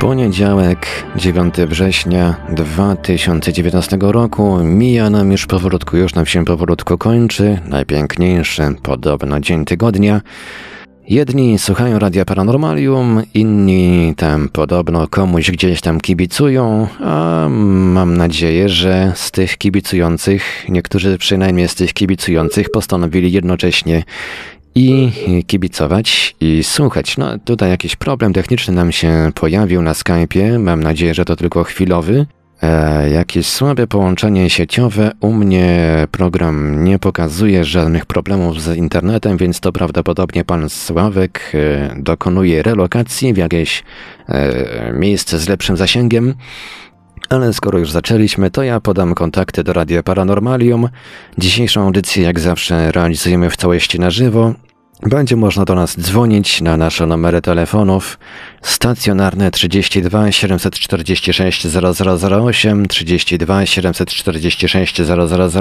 Poniedziałek, 9 września 2019 roku. Mija nam już powolutku, już nam się powolutku kończy. Najpiękniejszy, podobno, dzień tygodnia. Jedni słuchają Radia Paranormalium, inni tam podobno komuś gdzieś tam kibicują, a mam nadzieję, że z tych kibicujących, niektórzy przynajmniej z tych kibicujących postanowili jednocześnie i kibicować i słuchać. No tutaj jakiś problem techniczny nam się pojawił na Skype'ie. Mam nadzieję, że to tylko chwilowy. E, jakieś słabe połączenie sieciowe. U mnie program nie pokazuje żadnych problemów z internetem, więc to prawdopodobnie pan Sławek e, dokonuje relokacji w jakieś e, miejsce z lepszym zasięgiem. Ale skoro już zaczęliśmy, to ja podam kontakty do Radia Paranormalium. Dzisiejszą audycję, jak zawsze, realizujemy w całości na żywo. Będzie można do nas dzwonić na nasze numery telefonów. Stacjonarne 32 746 0008, 32 746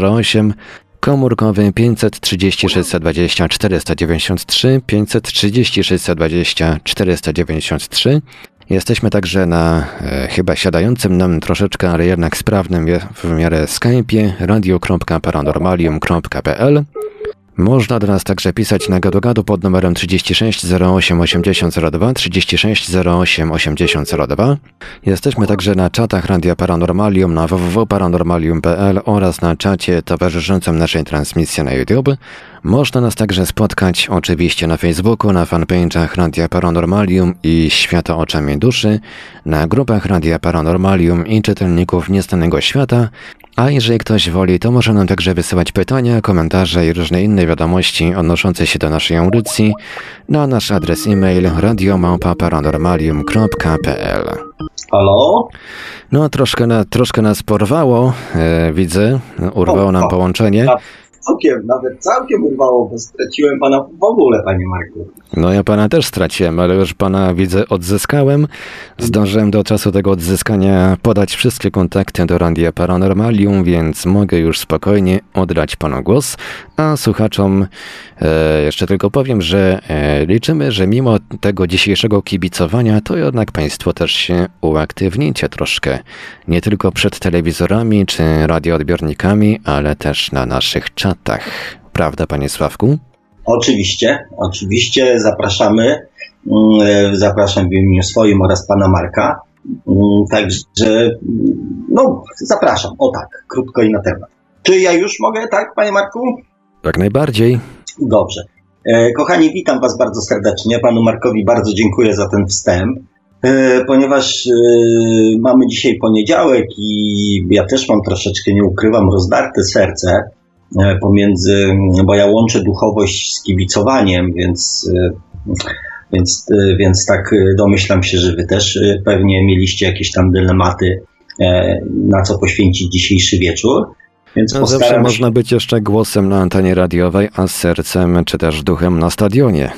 0008, komórkowy 530 620 493, 530 620 493. Jesteśmy także na e, chyba siadającym nam troszeczkę, ale jednak sprawnym w miarę Skype'ie radio.paranormalium.pl można do nas także pisać na gadu pod numerem 36 08 8002 36 08 8002. Jesteśmy także na czatach Radia Paranormalium na www.paranormalium.pl oraz na czacie towarzyszącym naszej transmisji na YouTube. Można nas także spotkać oczywiście na Facebooku, na fanpage'ach Radia Paranormalium i Świata Oczami Duszy, na grupach Radia Paranormalium i czytelników Niestanego Świata, a jeżeli ktoś woli, to może nam także wysyłać pytania, komentarze i różne inne wiadomości odnoszące się do naszej audycji na nasz adres e-mail radiomałpa-paranormalium.pl Halo? No, troszkę, na, troszkę nas porwało, e, widzę, urwało nam połączenie całkiem, nawet całkiem urwało, bo straciłem pana w ogóle, panie Marku. No ja pana też straciłem, ale już pana widzę odzyskałem. Zdążyłem do czasu tego odzyskania podać wszystkie kontakty do Randia Paranormalium, więc mogę już spokojnie oddać panu głos. A słuchaczom e, jeszcze tylko powiem, że e, liczymy, że mimo tego dzisiejszego kibicowania, to jednak państwo też się uaktywnicie troszkę. Nie tylko przed telewizorami czy radioodbiornikami, ale też na naszych czatach. Prawda, panie Sławku? Oczywiście, oczywiście zapraszamy. Mm, zapraszam w imieniu swoim oraz pana Marka. Mm, także, no, zapraszam. O tak, krótko i na temat. Czy ja już mogę, tak, panie Marku? Jak najbardziej. Dobrze. E, kochani, witam Was bardzo serdecznie. Panu Markowi bardzo dziękuję za ten wstęp, e, ponieważ e, mamy dzisiaj poniedziałek i ja też mam troszeczkę, nie ukrywam, rozdarte serce pomiędzy, bo ja łączę duchowość z kibicowaniem, więc, więc, więc tak domyślam się, że Wy też pewnie mieliście jakieś tam dylematy, na co poświęcić dzisiejszy wieczór. Więc no zawsze się... można być jeszcze głosem na antenie radiowej, a sercem czy też duchem na stadionie.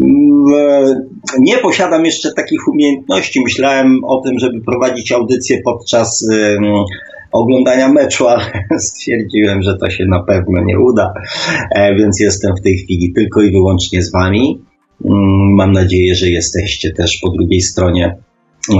Mm, nie posiadam jeszcze takich umiejętności. Myślałem o tym, żeby prowadzić audycję podczas oglądania meczu, ale stwierdziłem, że to się na pewno nie uda, e, więc jestem w tej chwili tylko i wyłącznie z Wami. Um, mam nadzieję, że jesteście też po drugiej stronie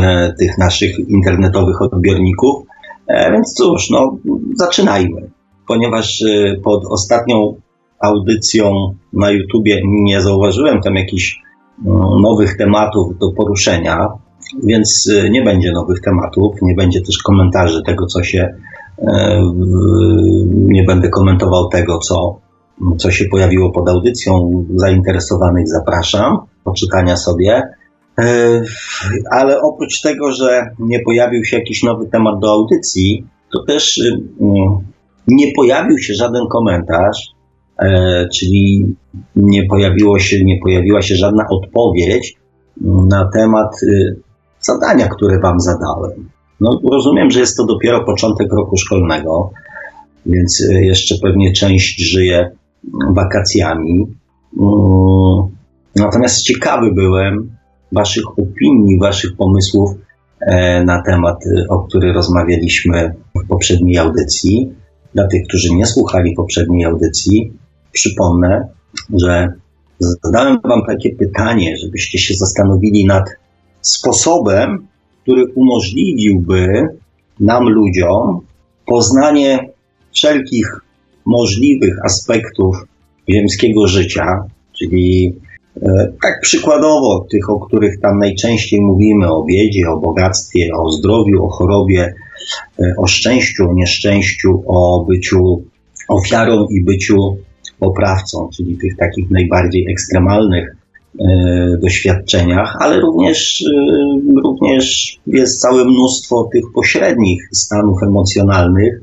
e, tych naszych internetowych odbiorników. E, więc cóż, no, zaczynajmy. Ponieważ pod ostatnią audycją na YouTubie nie zauważyłem tam jakichś no, nowych tematów do poruszenia, więc e, nie będzie nowych tematów, nie będzie też komentarzy tego, co się. Nie będę komentował tego, co, co się pojawiło pod audycją. Zainteresowanych zapraszam, poczytania sobie. E, ale oprócz tego, że nie pojawił się jakiś nowy temat do audycji, to też y, mm, nie pojawił się żaden komentarz, e, czyli nie, pojawiło się, nie pojawiła się żadna odpowiedź mm, na temat y, zadania, które Wam zadałem. No, rozumiem, że jest to dopiero początek roku szkolnego, więc y, jeszcze pewnie część żyje wakacjami. Mm, Natomiast ciekawy byłem Waszych opinii, Waszych pomysłów e, na temat, o który rozmawialiśmy w poprzedniej audycji. Dla tych, którzy nie słuchali poprzedniej audycji, przypomnę, że zadałem Wam takie pytanie, żebyście się zastanowili nad sposobem, który umożliwiłby nam, ludziom, poznanie wszelkich możliwych aspektów ziemskiego życia, czyli e, tak przykładowo tych, o których tam najczęściej mówimy, o biedzie, o bogactwie, o zdrowiu, o chorobie, e, o szczęściu, o nieszczęściu, o byciu ofiarą i byciu oprawcą, czyli tych takich najbardziej ekstremalnych doświadczeniach, ale również, również jest całe mnóstwo tych pośrednich stanów emocjonalnych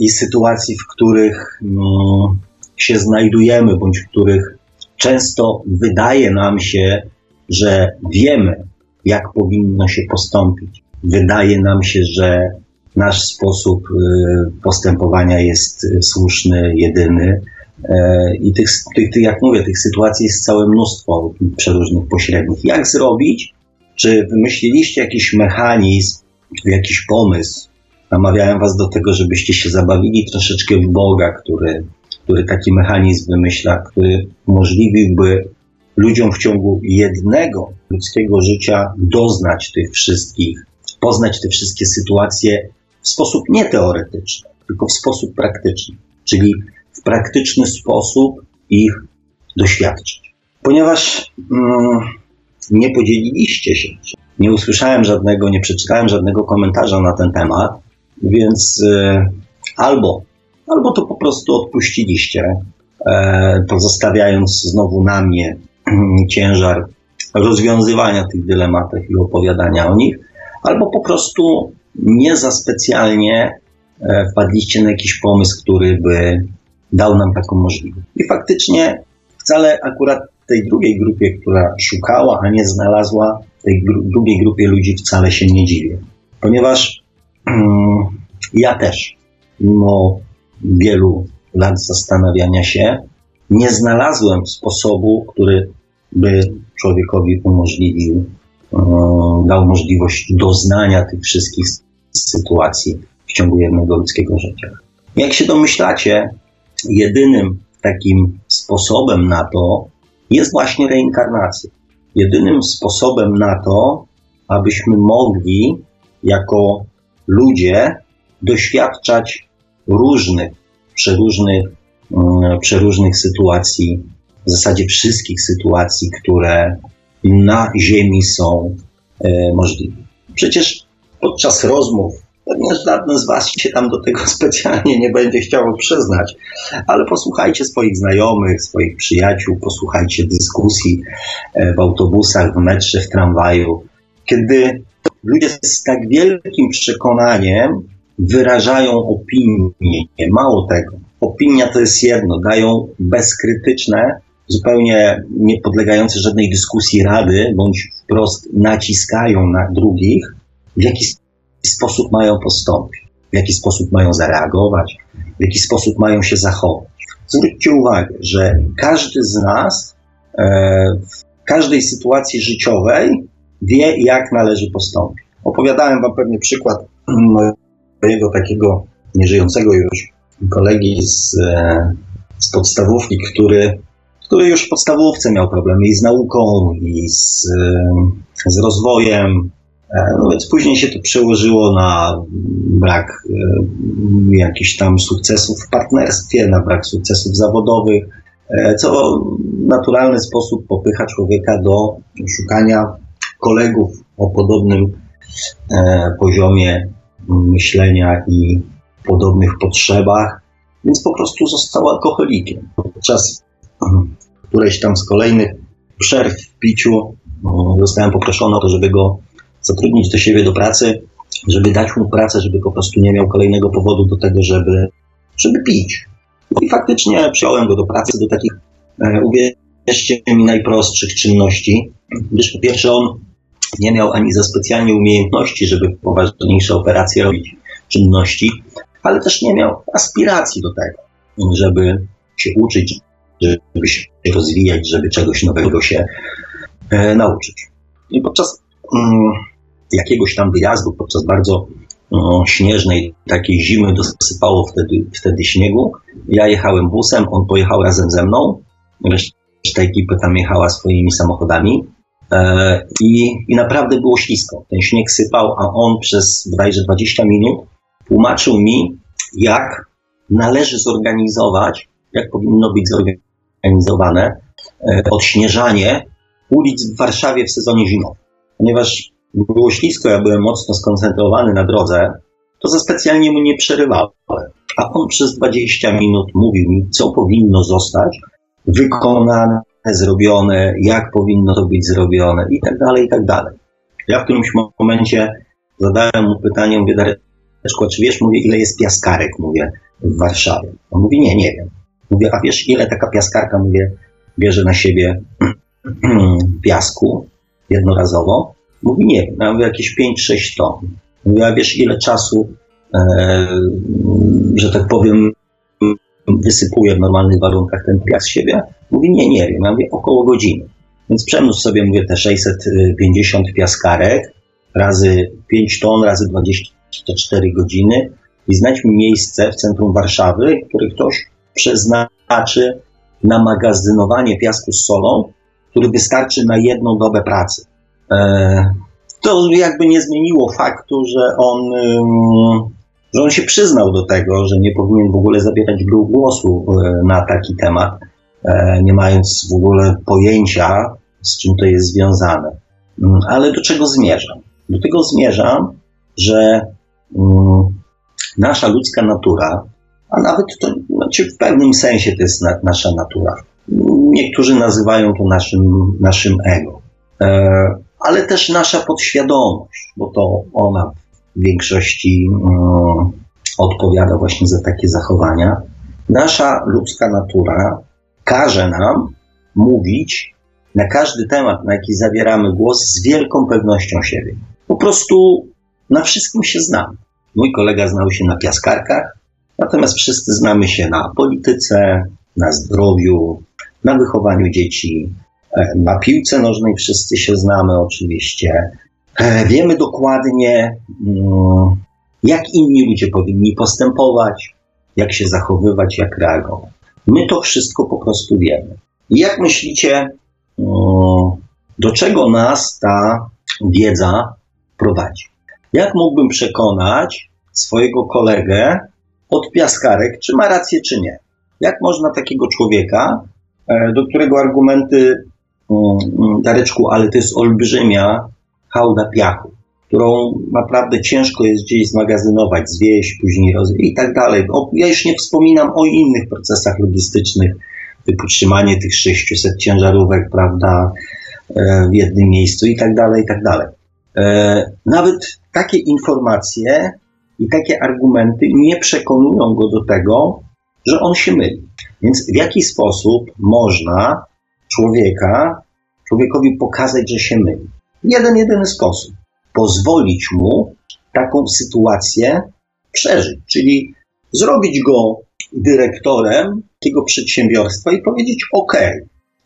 i sytuacji, w których no, się znajdujemy, bądź w których często wydaje nam się, że wiemy, jak powinno się postąpić. Wydaje nam się, że nasz sposób postępowania jest słuszny, jedyny. E, I tych, tych, tych, jak mówię, tych sytuacji jest całe mnóstwo przeróżnych pośrednich. Jak zrobić? Czy wymyśliliście jakiś mechanizm, jakiś pomysł? Namawiałem Was do tego, żebyście się zabawili troszeczkę w Boga, który który taki mechanizm wymyśla, który umożliwiłby ludziom w ciągu jednego ludzkiego życia doznać tych wszystkich, poznać te wszystkie sytuacje w sposób nie teoretyczny, tylko w sposób praktyczny, czyli w praktyczny sposób ich doświadczyć. Ponieważ mm, nie podzieliliście się, nie usłyszałem żadnego, nie przeczytałem żadnego komentarza na ten temat, więc y, albo albo to po prostu odpuściliście, e, pozostawiając znowu na mnie ciężar rozwiązywania tych dylematów i opowiadania o nich, albo po prostu nie za specjalnie e, wpadliście na jakiś pomysł, który by dał nam taką możliwość. I faktycznie wcale akurat tej drugiej grupie, która szukała, a nie znalazła, tej gru drugiej grupie ludzi wcale się nie dziwię. Ponieważ mm, ja też, mimo wielu lat zastanawiania się, nie znalazłem sposobu, który by człowiekowi umożliwił, e, dał możliwość doznania tych wszystkich sytuacji w ciągu jednego ludzkiego życia. Jak się domyślacie, jedynym takim sposobem na to jest właśnie reinkarnacja. Jedynym sposobem na to, abyśmy mogli jako ludzie doświadczać różnych, przeróżnych, mm, przeróżnych sytuacji, w zasadzie wszystkich sytuacji, które na Ziemi są e, możliwe. Przecież podczas rozmów pewnie żaden z Was się tam do tego specjalnie nie będzie chciał przyznać, ale posłuchajcie swoich znajomych, swoich przyjaciół, posłuchajcie dyskusji e, w autobusach, w metrze, w tramwaju, kiedy ludzie z tak wielkim przekonaniem wyrażają opinię. Mało tego. Opinia to jest jedno, dają bezkrytyczne, zupełnie nie podlegające żadnej dyskusji rady, bądź wprost naciskają na drugich, w jaki sposób mają postąpić, w jaki sposób mają zareagować, w jaki sposób mają się zachować. Zwróćcie uwagę, że każdy z nas e, w każdej sytuacji życiowej wie, jak należy postąpić. Opowiadałem Wam pewnie przykład swojego takiego nieżyjącego już kolegi z, e, z podstawówki, który, który już w podstawówce miał problemy i z nauką, i z, e, z rozwojem. E, no więc później się to przełożyło na brak jakichś tam sukcesów w partnerstwie, na brak sukcesów zawodowych, co w naturalny sposób popycha człowieka do szukania kolegów o podobnym poziomie myślenia i podobnych potrzebach, więc po prostu został alkoholikiem. Podczas mhm, którejś tam z kolejnych przerw w piciu no, zostałem poproszony o to, żeby go zatrudnić do siebie do pracy, żeby dać mu pracę, żeby po prostu nie miał kolejnego powodu do tego, żeby, żeby pić. No I faktycznie przyjąłem go do pracy, do takich, e, uwierzcie mi, najprostszych czynności, gdyż po pierwsze on nie miał ani za specjalnie umiejętności, żeby poważniejsze operacje robić, czynności, ale też nie miał aspiracji do tego, żeby się uczyć, żeby się rozwijać, żeby czegoś nowego się e, nauczyć. I podczas mm, jakiegoś tam wyjazdu, podczas bardzo no, śnieżnej takiej zimy, dosypało wtedy, wtedy śniegu. Ja jechałem busem, on pojechał razem ze mną. Reszta ekipy tam jechała swoimi samochodami. E, I, I naprawdę było ślisko. Ten śnieg sypał, a on przez bodajże 20 minut tłumaczył mi, jak należy zorganizować, jak powinno być zorganizowane e, odśnieżanie ulic w Warszawie w sezonie zimowym. Ponieważ było ślisko, ja byłem mocno skoncentrowany na drodze, to za specjalnie mu nie przerywałem. A on przez 20 minut mówił mi, co powinno zostać wykonane, zrobione, jak powinno to być zrobione i tak dalej, i tak dalej. Ja w którymś momencie zadałem mu pytanie, mówię, Dareczko, czy wiesz, mówię, ile jest piaskarek, mówię, w Warszawie? On mówi, nie, nie wiem. Mówię, a wiesz, ile taka piaskarka, mówię, bierze na siebie piasku jednorazowo? Mówi, nie ja mówię, jakieś 5-6 ton. Mówię, a wiesz, ile czasu, e, że tak powiem, wysypuje w normalnych warunkach ten piach z siebie? Mówi, nie, nie wiem, ja mówię, około godziny. Więc przemnóż sobie, mówię, te 650 piaskarek razy 5 ton, razy 24 godziny i znać mi miejsce w centrum Warszawy, które ktoś przeznaczy na magazynowanie piasku z solą, który wystarczy na jedną dobę pracy. E, to jakby nie zmieniło faktu, że on, że on się przyznał do tego, że nie powinien w ogóle zabierać głosu e, na taki temat, e, nie mając w ogóle pojęcia, z czym to jest związane. Mm, ale do czego zmierzam? Do tego zmierzam, że mm, nasza ludzka natura, a nawet to znaczy w pewnym sensie to jest na, nasza natura. Niektórzy nazywają to naszym, naszym ego ale też nasza podświadomość, bo to ona w większości um, odpowiada właśnie za takie zachowania. Nasza ludzka natura każe nam mówić na każdy temat, na jaki zabieramy głos, z wielką pewnością siebie. Po prostu na wszystkim się znamy. Mój kolega znał się na piaskarkach, natomiast wszyscy znamy się na polityce, na zdrowiu, na wychowaniu dzieci, na piłce nożnej wszyscy się znamy oczywiście. E, wiemy dokładnie, mm, jak inni ludzie powinni postępować, jak się zachowywać, jak reagować. My to wszystko po prostu wiemy. I jak myślicie, mm, do czego nas ta wiedza prowadzi? Jak mógłbym przekonać swojego kolegę od piaskarek, czy ma rację, czy nie? Jak można takiego człowieka, e, do którego argumenty Dareczku, ale to jest olbrzymia hałda piachu, którą naprawdę ciężko jest gdzieś zmagazynować, zwieść, później rozwijać i tak dalej. ja już nie wspominam o innych procesach logistycznych, typu trzymanie tych 600 ciężarówek, prawda, e, w jednym miejscu i tak dalej, i tak dalej. E, nawet takie informacje i takie argumenty nie przekonują go do tego, że on się myli. Więc w jaki sposób można człowieka, człowiekowi pokazać, że się myli. Jeden, jedyny sposób. Pozwolić mu taką sytuację przeżyć, czyli zrobić go dyrektorem takiego przedsiębiorstwa i powiedzieć: OK,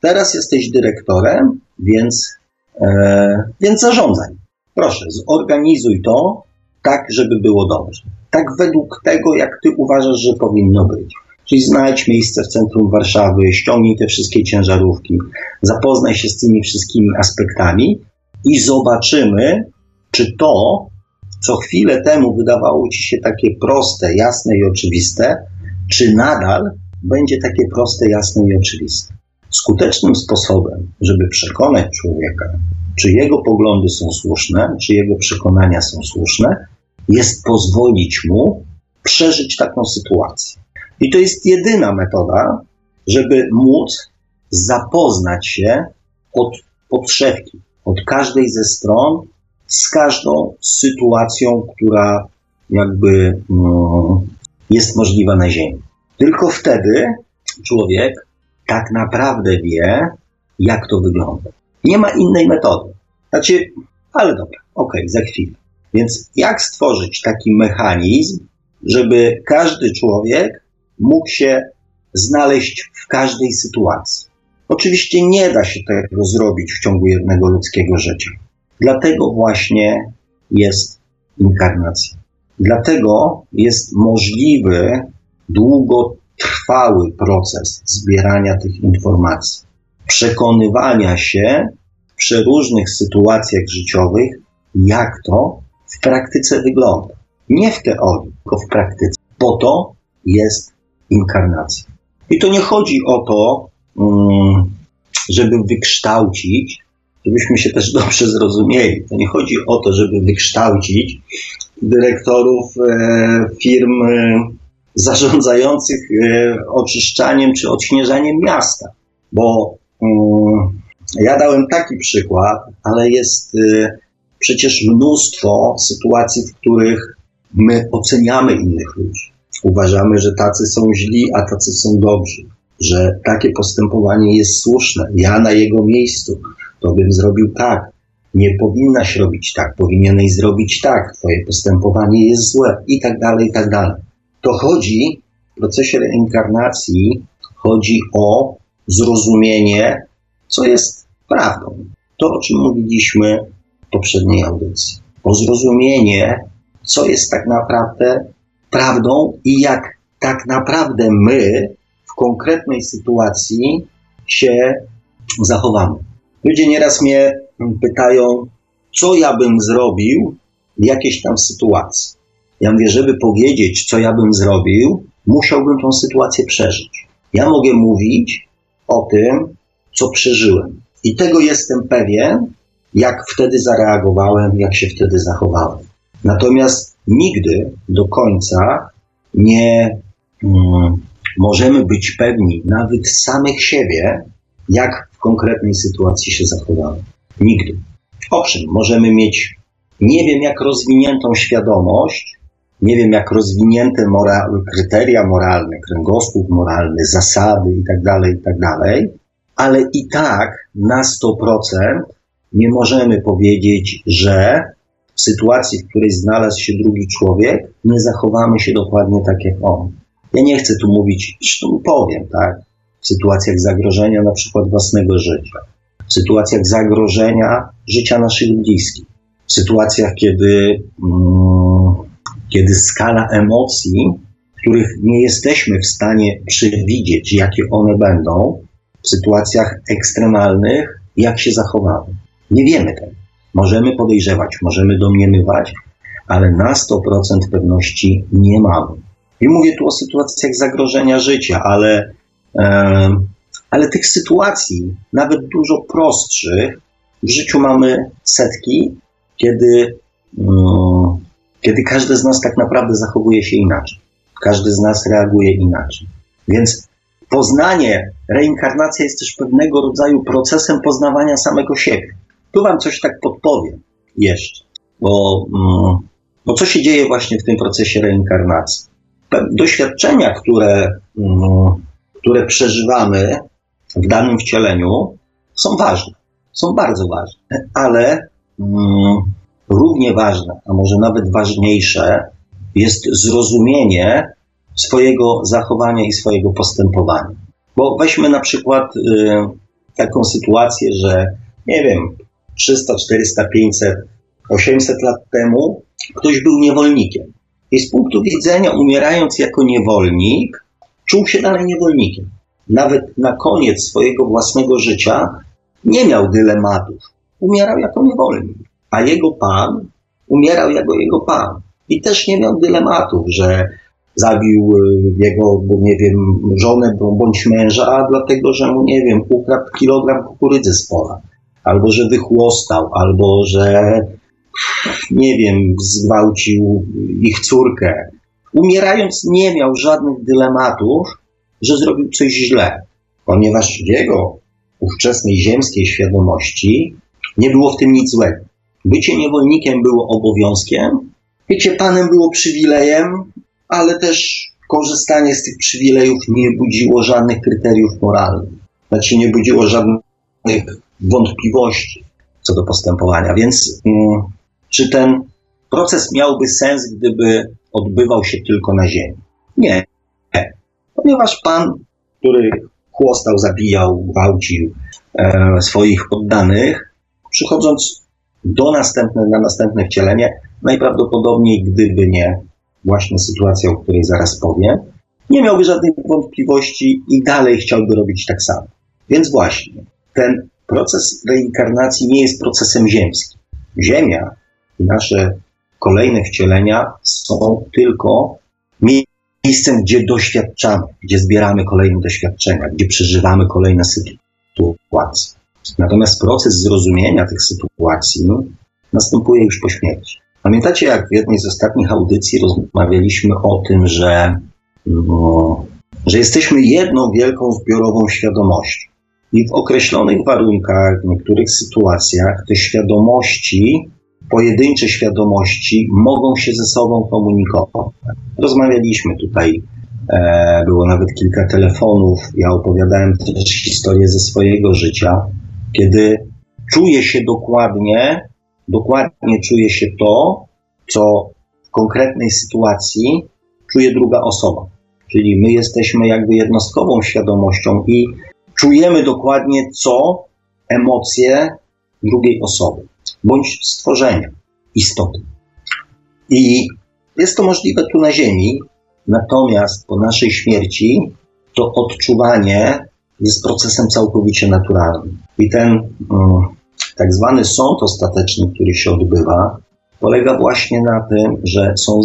teraz jesteś dyrektorem, więc, e, więc zarządzaj. Proszę, zorganizuj to tak, żeby było dobrze. Tak według tego, jak ty uważasz, że powinno być. Czyli znajdź miejsce w centrum Warszawy, ściągnij te wszystkie ciężarówki, zapoznaj się z tymi wszystkimi aspektami i zobaczymy, czy to, co chwilę temu wydawało ci się takie proste, jasne i oczywiste, czy nadal będzie takie proste, jasne i oczywiste. Skutecznym sposobem, żeby przekonać człowieka, czy jego poglądy są słuszne, czy jego przekonania są słuszne, jest pozwolić mu przeżyć taką sytuację. I to jest jedyna metoda, żeby móc zapoznać się od podszewki, od każdej ze stron, z każdą sytuacją, która jakby no, jest możliwa na Ziemi. Tylko wtedy człowiek tak naprawdę wie, jak to wygląda. Nie ma innej metody. Znaczy, ale dobra, okej, okay, za chwilę. Więc jak stworzyć taki mechanizm, żeby każdy człowiek mógł się znaleźć w każdej sytuacji. Oczywiście nie da się tego zrobić w ciągu jednego ludzkiego życia. Dlatego właśnie jest inkarnacja. Dlatego jest możliwy długotrwały proces zbierania tych informacji, przekonywania się w przeróżnych sytuacjach życiowych, jak to w praktyce wygląda. Nie w teorii, tylko w praktyce. Po to jest inkarnacja. I to nie chodzi o to, mm, żeby wykształcić, żebyśmy się też dobrze zrozumieli. To nie chodzi o to, żeby wykształcić dyrektorów e, firm e, zarządzających e, oczyszczaniem czy odśnieżaniem miasta. Bo mm, ja dałem taki przykład, ale jest przecież mnóstwo sytuacji, w których my oceniamy innych ludzi. Uważamy, że tacy są źli, a tacy są dobrzy, że takie postępowanie jest słuszne. Ja na jego miejscu to bym zrobił tak. Nie powinnaś robić tak, powinieneś zrobić tak, twoje postępowanie jest złe i tak dalej, i tak dalej. To chodzi w procesie reinkarnacji, chodzi o zrozumienie, co jest prawdą. To, o czym mówiliśmy w poprzedniej audycji. O zrozumienie, co jest tak naprawdę prawdą i jak tak naprawdę my w konkretnej sytuacji się zachowamy. Ludzie nieraz mnie pytają, co ja bym zrobił w jakiejś tam sytuacji. Ja mówię, żeby powiedzieć, co ja bym zrobił, musiałbym tą sytuację przeżyć. Ja mogę mówić o tym, co przeżyłem. I tego jestem pewien, jak wtedy zareagowałem, jak się wtedy zachowałem. Natomiast nigdy do końca nie mm, możemy być pewni nawet samych siebie, jak w konkretnej sytuacji się zachowamy. Nigdy. Owszem, możemy mieć nie wiem jak rozwiniętą świadomość, nie wiem jak rozwinięte mora kryteria moralne, kręgosłup moralny, zasady itd., tak itd., tak ale i tak na 100% nie możemy powiedzieć, że w sytuacji, w której znalazł się drugi człowiek, nie zachowamy się dokładnie tak jak on. Ja nie chcę tu mówić, zresztą powiem, tak, w sytuacjach zagrożenia na przykład własnego życia, w sytuacjach zagrożenia życia naszych bliskich, w sytuacjach, kiedy, mm, kiedy skala emocji, których nie jesteśmy w stanie przewidzieć, jakie one będą, w sytuacjach ekstremalnych, jak się zachowamy. Nie wiemy tego. Możemy podejrzewać, możemy domniemywać, ale na 100% pewności nie mamy. I mówię tu o sytuacjach zagrożenia życia, ale, e, ale tych sytuacji, nawet dużo prostszych, w życiu mamy setki, kiedy, mm, kiedy każdy z nas tak naprawdę zachowuje się inaczej. Każdy z nas reaguje inaczej. Więc poznanie, reinkarnacja jest też pewnego rodzaju procesem poznawania samego siebie. Tu Wam coś tak podpowiem jeszcze, bo, mm, bo co się dzieje właśnie w tym procesie reinkarnacji? Doświadczenia, które, mm, które przeżywamy w danym wcieleniu, są ważne, są bardzo ważne, ale mm, równie ważne, a może nawet ważniejsze, jest zrozumienie swojego zachowania i swojego postępowania. Bo weźmy na przykład y, taką sytuację, że nie wiem, 300, 400, 500, 800 lat temu ktoś był niewolnikiem. I z punktu widzenia, umierając jako niewolnik, czuł się dalej niewolnikiem. Nawet na koniec swojego własnego życia nie miał dylematów. Umierał jako niewolnik, a jego pan umierał jako jego pan. I też nie miał dylematów, że zabił y, jego, nie wiem, żonę bądź męża, dlatego że mu, nie wiem, ukradł kilogram kukurydzy z pola albo że wychłostał, albo że nie wiem, zgwałcił ich córkę. Umierając nie miał żadnych dylematów, że zrobił coś źle, ponieważ w jego ówczesnej ziemskiej świadomości nie było w tym nic złego. Bycie niewolnikiem było obowiązkiem, bycie panem było przywilejem, ale też korzystanie z tych przywilejów nie budziło żadnych kryteriów moralnych. Znaczy nie budziło żadnych wątpliwości co do postępowania. Więc mm, czy ten proces miałby sens, gdyby odbywał się tylko na Ziemi? Nie. Ponieważ Pan który chłostał, zabijał, gwałcił e, swoich poddanych, przychodząc do następne, na następne wcielenie, najprawdopodobniej gdyby nie właśnie sytuacja, o której zaraz powiem, nie miałby żadnej wątpliwości i dalej chciałby robić tak samo. Więc właśnie, ten proces reinkarnacji nie jest procesem ziemskim. Ziemia i nasze kolejne wcielenia są tylko miejscem, gdzie doświadczamy, gdzie zbieramy kolejne doświadczenia, gdzie przeżywamy kolejne sytuacje. Natomiast proces zrozumienia tych sytuacji następuje już po śmierci. Pamiętacie, jak w jednej z ostatnich audycji rozmawialiśmy o tym, że, no, że jesteśmy jedną wielką zbiorową świadomością. I w określonych warunkach, w niektórych sytuacjach te świadomości, pojedyncze świadomości mogą się ze sobą komunikować. Rozmawialiśmy tutaj, e, było nawet kilka telefonów. Ja opowiadałem też historię ze swojego życia, kiedy czuję się dokładnie, dokładnie czuję się to, co w konkretnej sytuacji czuje druga osoba. Czyli my jesteśmy jakby jednostkową świadomością i czujemy dokładnie, co emocje drugiej osoby bądź stworzenia, istoty. I jest to możliwe tu na Ziemi, natomiast po naszej śmierci to odczuwanie jest procesem całkowicie naturalnym. I ten um, tak zwany sąd ostateczny, który się odbywa, polega właśnie na tym, że są,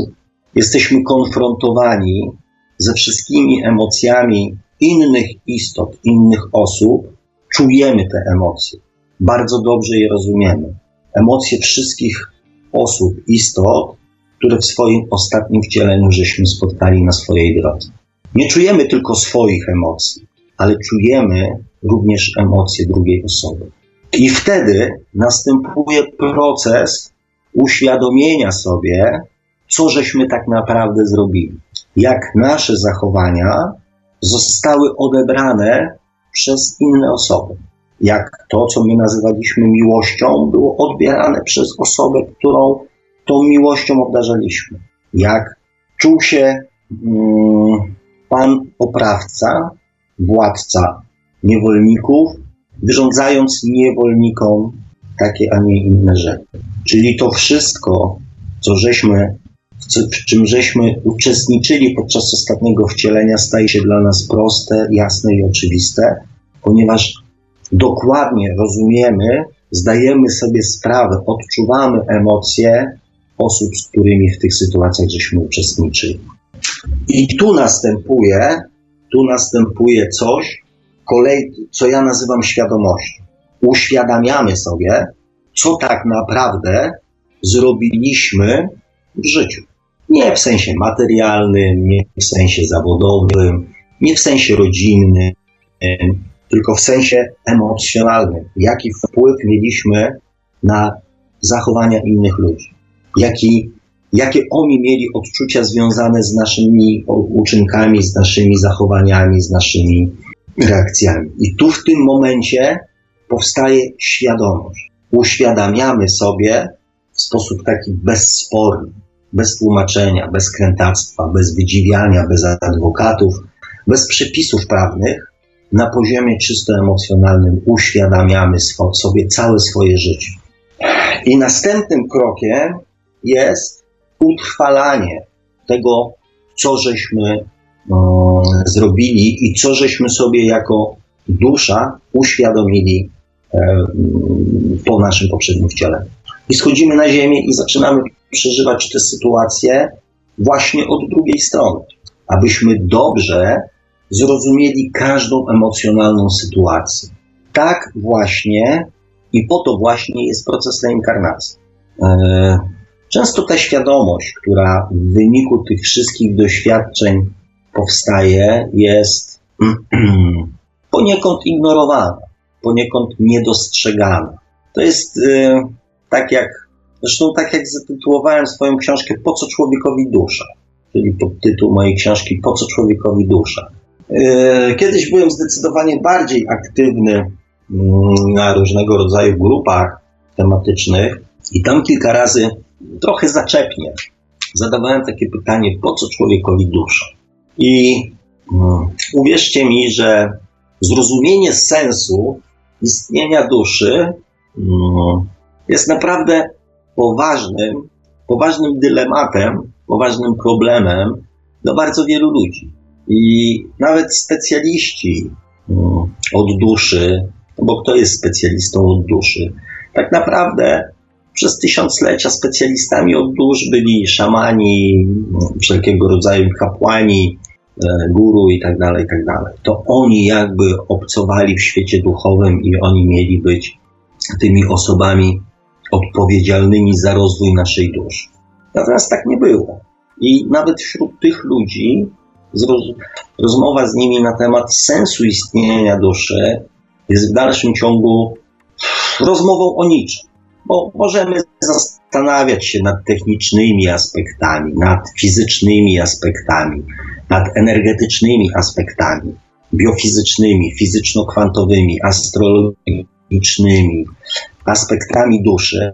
jesteśmy konfrontowani ze wszystkimi emocjami innych istot, innych osób, czujemy te emocje. Bardzo dobrze je rozumiemy. Emocje wszystkich osób, istot, które w swoim ostatnim wcieleniu żeśmy spotkali na swojej drodze. Nie czujemy tylko swoich emocji, ale czujemy również emocje drugiej osoby. I wtedy następuje proces uświadomienia sobie, co żeśmy tak naprawdę zrobili. Jak nasze zachowania zostały odebrane przez inne osoby. Jak to, co my nazywaliśmy miłością, było odbierane przez osobę, którą tą miłością obdarzaliśmy. Jak czuł się mm, pan oprawca, władca niewolników, wyrządzając niewolnikom takie, a nie inne rzeczy. Czyli to wszystko, co żeśmy, w czym żeśmy uczestniczyli podczas ostatniego wcielenia, staje się dla nas proste, jasne i oczywiste, ponieważ dokładnie rozumiemy, zdajemy sobie sprawę, odczuwamy emocje osób, z którymi w tych sytuacjach żeśmy uczestniczyli. I tu następuje, tu następuje coś, kolej, co ja nazywam świadomością. Uświadamiamy sobie, co tak naprawdę zrobiliśmy w życiu. Nie w sensie materialnym, nie w sensie zawodowym, nie w sensie rodzinnym, tylko w sensie emocjonalnym. Jaki wpływ mieliśmy na zachowania innych ludzi? Jaki, jakie oni mieli odczucia związane z naszymi uczynkami, z naszymi zachowaniami, z naszymi reakcjami. I tu w tym momencie powstaje świadomość. Uświadamiamy sobie w sposób taki bezsporny, bez tłumaczenia, bez krętactwa, bez wydziwiania, bez adwokatów, bez przepisów prawnych, na poziomie czysto emocjonalnym uświadamiamy sobie całe swoje życie. I następnym krokiem jest utrwalanie tego, co żeśmy zrobili i co żeśmy sobie jako dusza uświadomili e, po naszym poprzednim wcieleniu. I schodzimy na ziemię i zaczynamy przeżywać te sytuacje właśnie od drugiej strony, abyśmy dobrze zrozumieli każdą emocjonalną sytuację. Tak właśnie i po to właśnie jest proces reinkarnacji. E, często ta świadomość, która w wyniku tych wszystkich doświadczeń powstaje, jest poniekąd ignorowana, poniekąd niedostrzegana. To jest y, tak jak, zresztą tak jak zatytułowałem swoją książkę Po co człowiekowi dusza? Czyli podtytuł mojej książki Po co człowiekowi dusza? Y, kiedyś byłem zdecydowanie bardziej aktywny mm, na różnego rodzaju grupach tematycznych i tam kilka razy trochę zaczepnie zadawałem takie pytanie, po co człowiekowi dusza? I mm, uwierzcie mi, że zrozumienie sensu istnienia duszy mm, jest naprawdę poważnym, poważnym dylematem, poważnym problemem dla bardzo wielu ludzi. I nawet specjaliści mm, od duszy, bo kto jest specjalistą od duszy, tak naprawdę przez tysiąclecia specjalistami od dusz byli szamani, wszelkiego rodzaju kapłani, e, guru i tak dalej, i tak dalej. To oni jakby obcowali w świecie duchowym i oni mieli być tymi osobami odpowiedzialnymi za rozwój naszej duszy. Natomiast tak nie było. I nawet wśród tych ludzi rozmowa z nimi na temat sensu istnienia duszy jest w dalszym ciągu rozmową o niczym. Bo możemy zastanawiać się nad technicznymi aspektami, nad fizycznymi aspektami, nad energetycznymi aspektami, biofizycznymi, fizyczno-kwantowymi, astrologicznymi, aspektami duszy,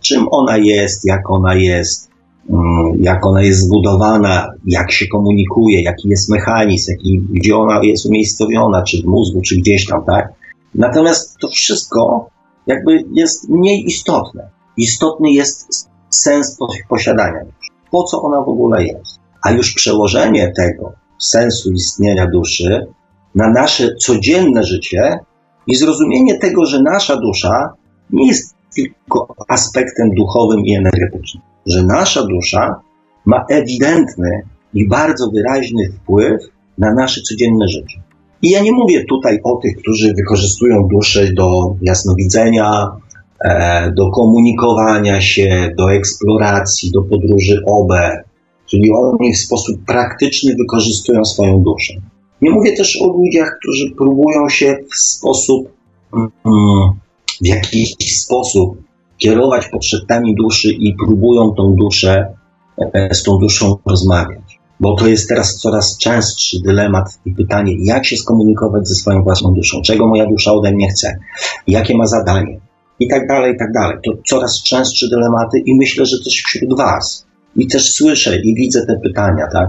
czym ona jest, jak ona jest, mm, jak ona jest zbudowana, jak się komunikuje, jaki jest mechanizm, jaki, gdzie ona jest umiejscowiona, czy w mózgu, czy gdzieś tam, tak? Natomiast to wszystko jakby jest mniej istotne. Istotny jest sens posiadania duszy. Po co ona w ogóle jest? A już przełożenie tego sensu istnienia duszy na nasze codzienne życie i zrozumienie tego, że nasza dusza nie jest tylko aspektem duchowym i energetycznym, że nasza dusza ma ewidentny i bardzo wyraźny wpływ na nasze codzienne życie. I ja nie mówię tutaj o tych, którzy wykorzystują duszę do jasnowidzenia, e, do komunikowania się, do eksploracji, do podróży OB, czyli oni w sposób praktyczny wykorzystują swoją duszę. Nie mówię też o ludziach, którzy próbują się w sposób, mm, w jakiś sposób kierować potrzebami duszy i próbują tą duszę, e, z tą duszą rozmawiać bo to jest teraz coraz częstszy dylemat i pytanie, jak się skomunikować ze swoją własną duszą, czego moja dusza ode mnie chce, jakie ma zadanie i tak dalej, i tak dalej. To coraz częstsze dylematy i myślę, że też wśród Was. I też słyszę i widzę te pytania, tak?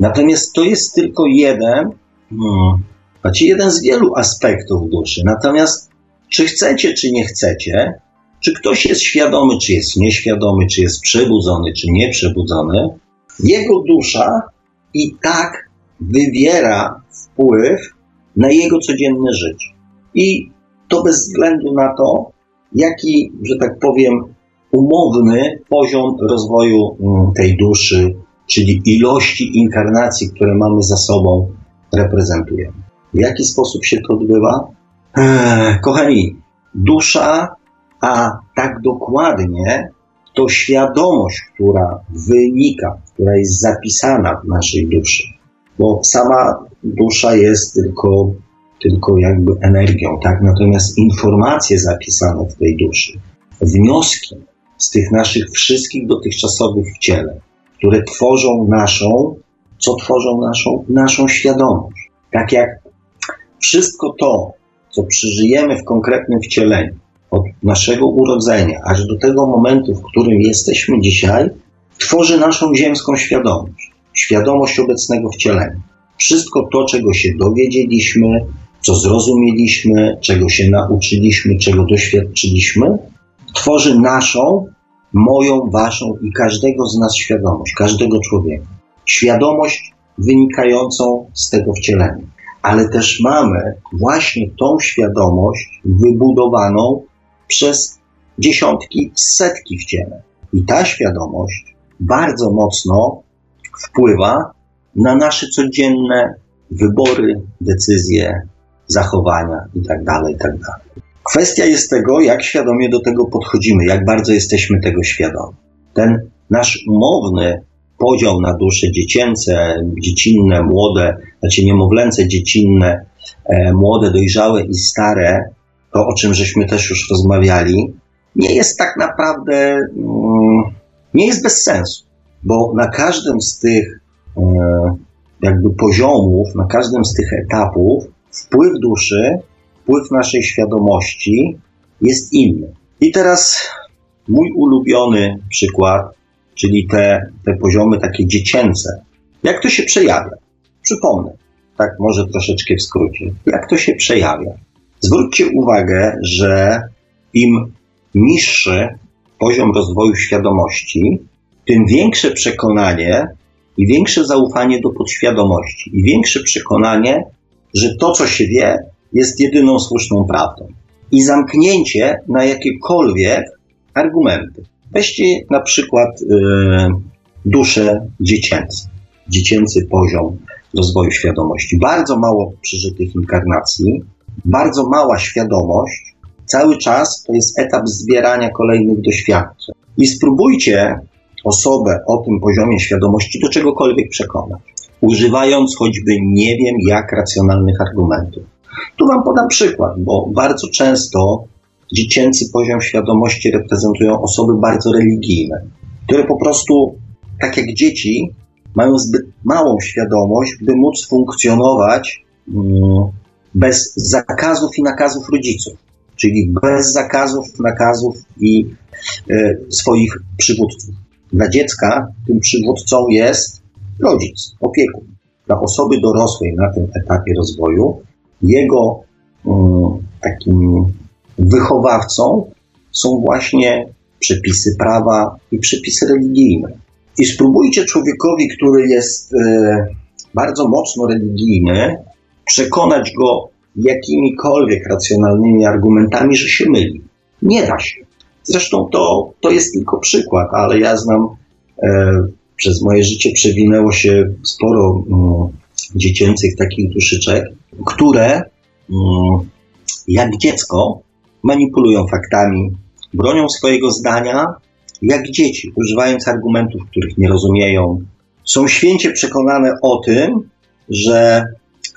Natomiast to jest tylko jeden, hmm, znaczy jeden z wielu aspektów duszy. Natomiast czy chcecie, czy nie chcecie, czy ktoś jest świadomy, czy jest nieświadomy, czy jest przebudzony, czy nieprzebudzony, jego dusza i tak wywiera wpływ na jego codzienne życie. I to bez względu na to, jaki, że tak powiem, umowny poziom rozwoju mm, tej duszy, czyli ilości inkarnacji, które mamy za sobą, reprezentujemy. W jaki sposób się to odbywa? Eee, kochani, dusza, a tak dokładnie to świadomość, która wynika, która jest zapisana w naszej duszy, bo sama dusza jest tylko, tylko jakby energią, tak? Natomiast informacje zapisane w tej duszy, wnioski z tych naszych wszystkich dotychczasowych wcieleń, które tworzą naszą, co tworzą naszą, naszą świadomość. Tak jak wszystko to, co przeżyjemy w konkretnym wcieleniu, od naszego urodzenia aż do tego momentu, w którym jesteśmy dzisiaj, tworzy naszą ziemską świadomość, świadomość obecnego wcielenia. Wszystko to, czego się dowiedzieliśmy, co zrozumieliśmy, czego się nauczyliśmy, czego doświadczyliśmy, tworzy naszą, moją, waszą i każdego z nas świadomość, każdego człowieka. Świadomość wynikającą z tego wcielenia. Ale też mamy właśnie tą świadomość wybudowaną przez dziesiątki, setki wcieleń. I ta świadomość bardzo mocno wpływa na nasze codzienne wybory, decyzje, zachowania itd. Tak itd. Tak Kwestia jest tego, jak świadomie do tego podchodzimy, jak bardzo jesteśmy tego świadomi. Ten nasz umowny podział na dusze dziecięce, dziecinne, młode, znaczy niemowlęce, dziecinne, e, młode, dojrzałe i stare, to o czym żeśmy też już rozmawiali, nie jest tak naprawdę, mm, nie jest bez sensu, bo na każdym z tych e, jakby poziomów, na każdym z tych etapów wpływ duszy, wpływ naszej świadomości jest inny. I teraz mój ulubiony przykład, czyli te, te poziomy takie dziecięce. Jak to się przejawia? Przypomnę. tak może troszeczkę w skrócie. Jak to się przejawia? Zwróćcie uwagę, że im niższy poziom rozwoju świadomości, tym większe przekonanie i większe zaufanie do podświadomości, i większe przekonanie, że to, co się wie, jest jedyną słuszną prawdą. I zamknięcie na jakiekolwiek argumenty. Weźcie na przykład yy, duszę dziecięcą, dziecięcy poziom rozwoju świadomości. Bardzo mało przeżytych inkarnacji, bardzo mała świadomość, cały czas to jest etap zbierania kolejnych doświadczeń. I spróbujcie osobę o tym poziomie świadomości do czegokolwiek przekonać, używając choćby nie wiem jak racjonalnych argumentów. Tu Wam podam przykład, bo bardzo często dziecięcy poziom świadomości reprezentują osoby bardzo religijne, które po prostu, tak jak dzieci, mają zbyt małą świadomość, by móc funkcjonować mm, bez zakazów i nakazów rodziców, czyli bez zakazów, nakazów i e, swoich przywódców. Dla dziecka tym przywódcą jest rodzic, opiekun. Dla osoby dorosłej na tym etapie rozwoju jego um, takim wychowawcą są właśnie przepisy prawa i przepisy religijne. I spróbujcie człowiekowi, który jest e, bardzo mocno religijny, przekonać go jakimikolwiek racjonalnymi argumentami, że się myli. Nie da się. Zresztą to, to jest tylko przykład, ale ja znam, e, przez moje życie przewinęło się sporo mm, dziecięcych takich duszyczek, które mm, jak dziecko manipulują faktami, bronią swojego zdania, jak dzieci, używając argumentów, których nie rozumieją. Są święcie przekonane o tym, że,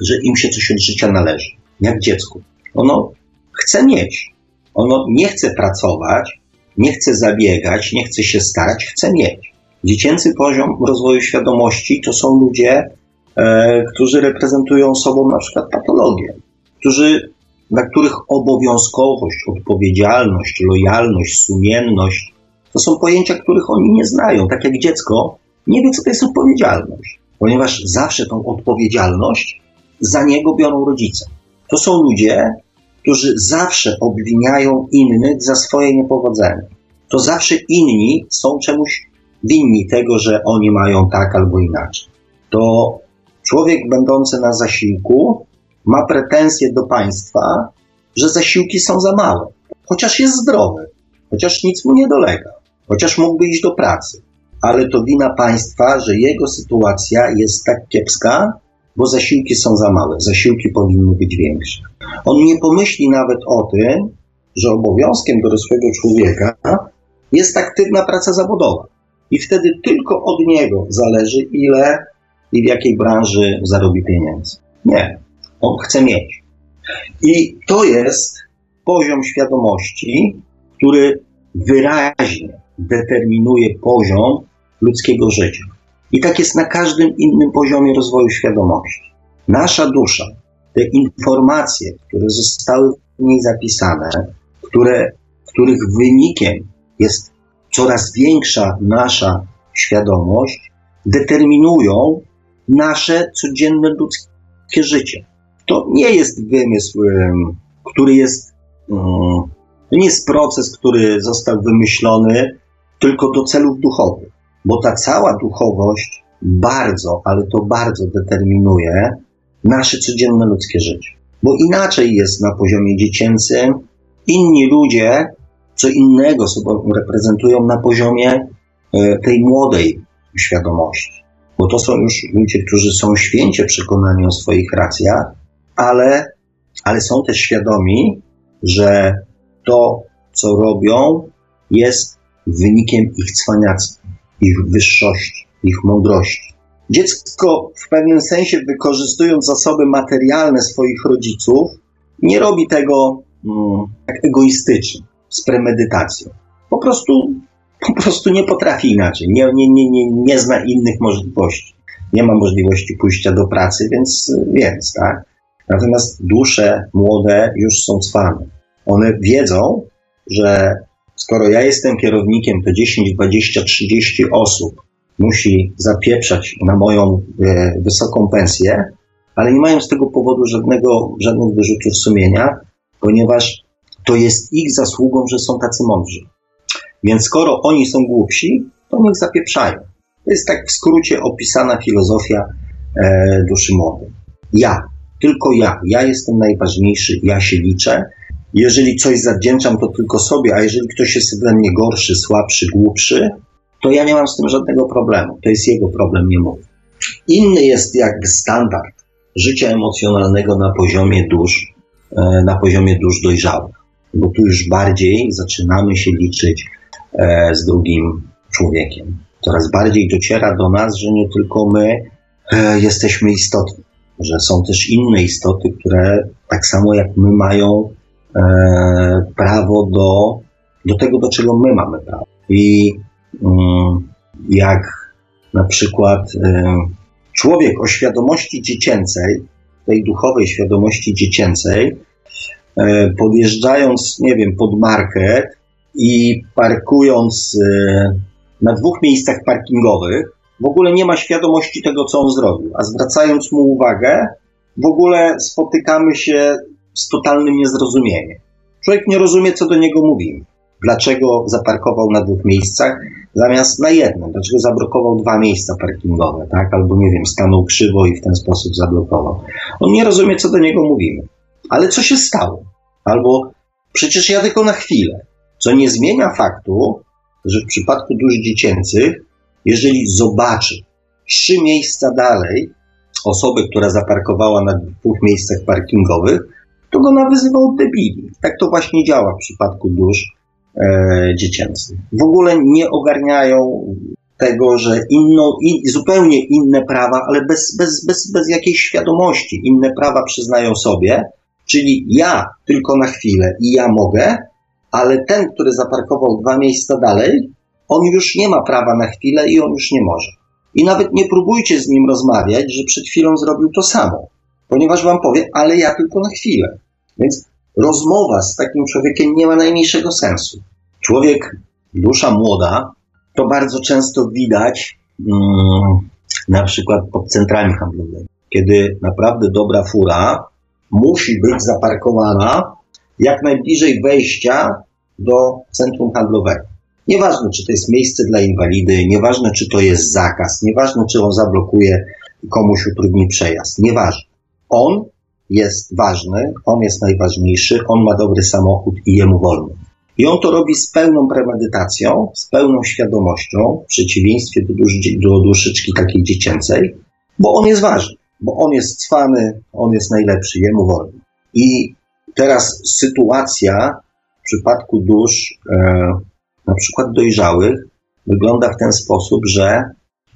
że im się coś od życia należy, jak dziecku. Ono chce mieć. Ono nie chce pracować, nie chce zabiegać, nie chce się starać, chce mieć. Dziecięcy poziom rozwoju świadomości to są ludzie, e, którzy reprezentują sobą na przykład patologię, którzy, dla których obowiązkowość, odpowiedzialność, lojalność, sumienność to są pojęcia, których oni nie znają. Tak jak dziecko nie wie, co to jest odpowiedzialność, ponieważ zawsze tą odpowiedzialność za niego biorą rodzice. To są ludzie, którzy zawsze obwiniają innych za swoje niepowodzenie. To zawsze inni są czemuś winni tego, że oni mają tak albo inaczej. To człowiek będący na zasiłku ma pretensje do państwa, że zasiłki są za małe, chociaż jest zdrowy, chociaż nic mu nie dolega, chociaż mógłby iść do pracy. Ale to wina państwa, że jego sytuacja jest tak kiepska, bo zasiłki są za małe, zasiłki powinny być większe. On nie pomyśli nawet o tym, że obowiązkiem dorosłego człowieka jest aktywna praca zawodowa. I wtedy tylko od niego zależy, ile i w jakiej branży zarobi pieniędzy. Nie, on chce mieć. I to jest poziom świadomości, który wyraźnie determinuje poziom ludzkiego życia. I tak jest na każdym innym poziomie rozwoju świadomości. Nasza dusza, te informacje, które zostały w niej zapisane, które, których wynikiem jest coraz większa nasza świadomość, determinują nasze codzienne ludzkie życie. To nie jest wymysł, który jest. To nie jest proces, który został wymyślony tylko do celów duchowych bo ta cała duchowość bardzo, ale to bardzo determinuje nasze codzienne ludzkie życie. Bo inaczej jest na poziomie dziecięcym, inni ludzie co innego sobą reprezentują na poziomie e, tej młodej świadomości. Bo to są już ludzie, którzy są święcie przekonani o swoich racjach, ale, ale są też świadomi, że to, co robią, jest wynikiem ich cwaniactwa ich wyższości, ich mądrości. Dziecko w pewnym sensie, wykorzystując zasoby materialne swoich rodziców, nie robi tego mm, tak egoistycznie, z premedytacją. Po prostu, po prostu nie potrafi inaczej, nie, nie, nie, nie, nie zna innych możliwości. Nie ma możliwości pójścia do pracy, więc, więc tak. Natomiast dusze młode już są cwane. One wiedzą, że Skoro ja jestem kierownikiem, to 10, 20, 30 osób musi zapieprzać na moją e, wysoką pensję, ale nie mają z tego powodu żadnego, żadnych wyrzutów sumienia, ponieważ to jest ich zasługą, że są tacy mądrzy. Więc skoro oni są głupsi, to niech zapieprzają. To jest tak w skrócie opisana filozofia e, duszy młodej. Ja, tylko ja, ja jestem najważniejszy, ja się liczę. Jeżeli coś zawdzięczam, to tylko sobie, a jeżeli ktoś jest dla mnie gorszy, słabszy, głupszy, to ja nie mam z tym żadnego problemu. To jest jego problem, nie mój. Inny jest jakby standard życia emocjonalnego na poziomie dusz, e, na poziomie dusz dojrzałych, bo tu już bardziej zaczynamy się liczyć e, z drugim człowiekiem. Coraz bardziej dociera do nas, że nie tylko my e, jesteśmy istotni, że są też inne istoty, które tak samo jak my mają prawo do, do tego, do czego my mamy prawo. I mm, jak na przykład człowiek o świadomości dziecięcej, tej duchowej świadomości dziecięcej, e, podjeżdżając, nie wiem, pod market i parkując e, na dwóch miejscach parkingowych, w ogóle nie ma świadomości tego, co on zrobił. A zwracając mu uwagę, w ogóle spotykamy się z totalnym niezrozumieniem. Człowiek nie rozumie, co do niego mówimy. Dlaczego zaparkował na dwóch miejscach, zamiast na jednym. Dlaczego zablokował dwa miejsca parkingowe, tak? Albo nie wiem, stanął krzywo i w ten sposób zablokował. On nie rozumie, co do niego mówimy. Ale co się stało? Albo przecież ja tylko na chwilę. Co nie zmienia faktu, że w przypadku dusz dziecięcych, jeżeli zobaczy trzy miejsca dalej osobę, która zaparkowała na dwóch miejscach parkingowych, to go nawyzywał debili. Tak to właśnie działa w przypadku dusz e, dziecięcych. W ogóle nie ogarniają tego, że in, zupełnie inne prawa, ale bez, bez, bez, bez jakiejś świadomości, inne prawa przyznają sobie, czyli ja tylko na chwilę i ja mogę, ale ten, który zaparkował dwa miejsca dalej, on już nie ma prawa na chwilę i on już nie może. I nawet nie próbujcie z nim rozmawiać, że przed chwilą zrobił to samo, ponieważ wam powie, ale ja tylko na chwilę. Więc rozmowa z takim człowiekiem nie ma najmniejszego sensu. Człowiek, dusza młoda, to bardzo często widać mm, na przykład pod centrami handlowymi, kiedy naprawdę dobra fura musi być zaparkowana jak najbliżej wejścia do centrum handlowego. Nieważne, czy to jest miejsce dla inwalidy, nieważne, czy to jest zakaz, nieważne, czy on zablokuje komuś utrudni przejazd, nieważne. On jest ważny, on jest najważniejszy, on ma dobry samochód i jemu wolno. I on to robi z pełną premedytacją, z pełną świadomością, w przeciwieństwie do, dusz, do duszyczki takiej dziecięcej, bo on jest ważny, bo on jest cwany, on jest najlepszy, jemu wolno. I teraz sytuacja w przypadku dusz, e, na przykład dojrzałych, wygląda w ten sposób, że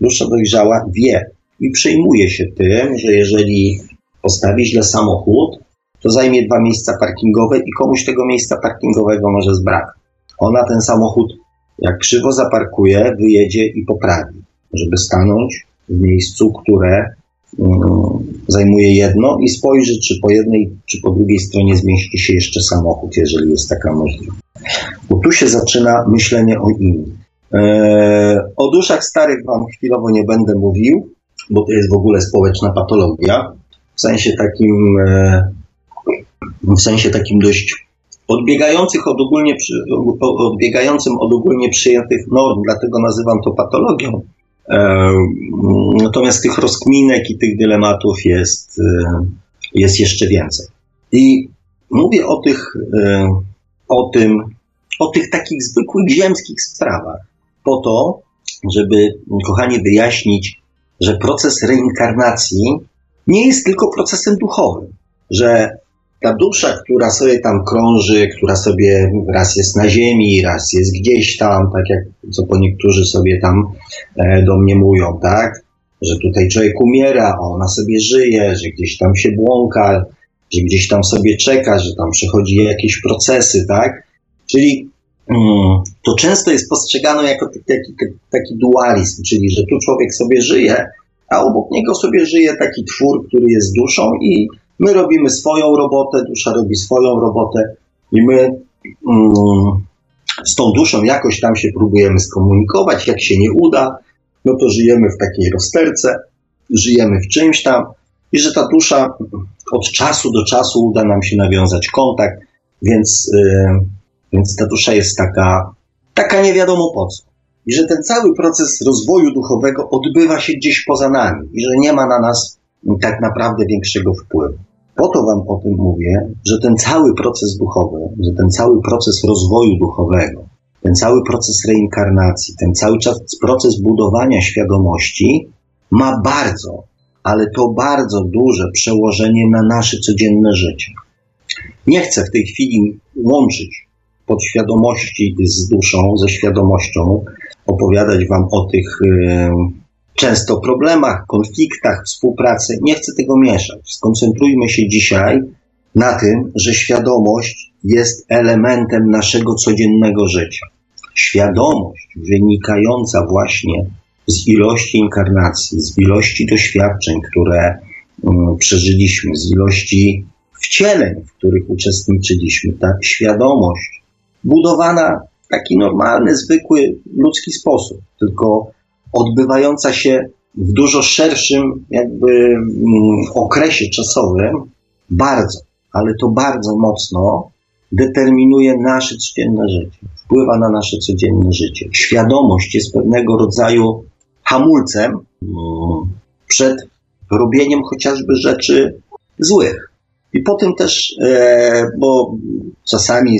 dusza dojrzała wie i przejmuje się tym, że jeżeli postawi źle samochód, to zajmie dwa miejsca parkingowe i komuś tego miejsca parkingowego może zbraknąć. Ona ten samochód, jak krzywo zaparkuje, wyjedzie i poprawi, żeby stanąć w miejscu, które um, zajmuje jedno i spojrzy, czy po jednej, czy po drugiej stronie zmieści się jeszcze samochód, jeżeli jest taka możliwość. Bo tu się zaczyna myślenie o innych. Eee, o duszach starych Wam chwilowo nie będę mówił, bo to jest w ogóle społeczna patologia w sensie takim, e, w sensie takim dość odbiegających od ogólnie, odbiegającym od ogólnie przyjętych norm, dlatego nazywam to patologią. E, natomiast tych rozkminek i tych dylematów jest, e, jest jeszcze więcej. I mówię o tych, o tym, o tych takich zwykłych ziemskich sprawach, po to, żeby, kochani, wyjaśnić, że proces reinkarnacji nie jest tylko procesem duchowym, że ta dusza, która sobie tam krąży, która sobie raz jest na ziemi, raz jest gdzieś tam, tak jak co po niektórzy sobie tam e, domniemują, tak? Że tutaj człowiek umiera, a ona sobie żyje, że gdzieś tam się błąka, że gdzieś tam sobie czeka, że tam przechodzi jakieś procesy, tak? Czyli to często jest postrzegane jako taki, taki dualizm, czyli że tu człowiek sobie żyje, a obok niego sobie żyje taki twór, który jest duszą i my robimy swoją robotę, dusza robi swoją robotę i my mm, z tą duszą jakoś tam się próbujemy skomunikować, jak się nie uda, no to żyjemy w takiej rozterce, żyjemy w czymś tam, i że ta dusza od czasu do czasu uda nam się nawiązać kontakt, więc, yy, więc ta dusza jest taka, taka nie wiadomo po co. I że ten cały proces rozwoju duchowego odbywa się gdzieś poza nami i że nie ma na nas tak naprawdę większego wpływu. Po to Wam o tym mówię, że ten cały proces duchowy, że ten cały proces rozwoju duchowego, ten cały proces reinkarnacji, ten cały czas proces budowania świadomości ma bardzo, ale to bardzo duże przełożenie na nasze codzienne życie. Nie chcę w tej chwili łączyć podświadomości z duszą, ze świadomością, opowiadać Wam o tych yy, często problemach, konfliktach, współpracy. Nie chcę tego mieszać. Skoncentrujmy się dzisiaj na tym, że świadomość jest elementem naszego codziennego życia. Świadomość wynikająca właśnie z ilości inkarnacji, z ilości doświadczeń, które um, przeżyliśmy, z ilości wcieleń, w których uczestniczyliśmy, ta świadomość budowana w taki normalny, zwykły, ludzki sposób, tylko odbywająca się w dużo szerszym jakby mm, okresie czasowym, bardzo, ale to bardzo mocno determinuje nasze codzienne życie, wpływa na nasze codzienne życie. Świadomość jest pewnego rodzaju hamulcem mm, przed robieniem chociażby rzeczy złych. I po tym też, e, bo czasami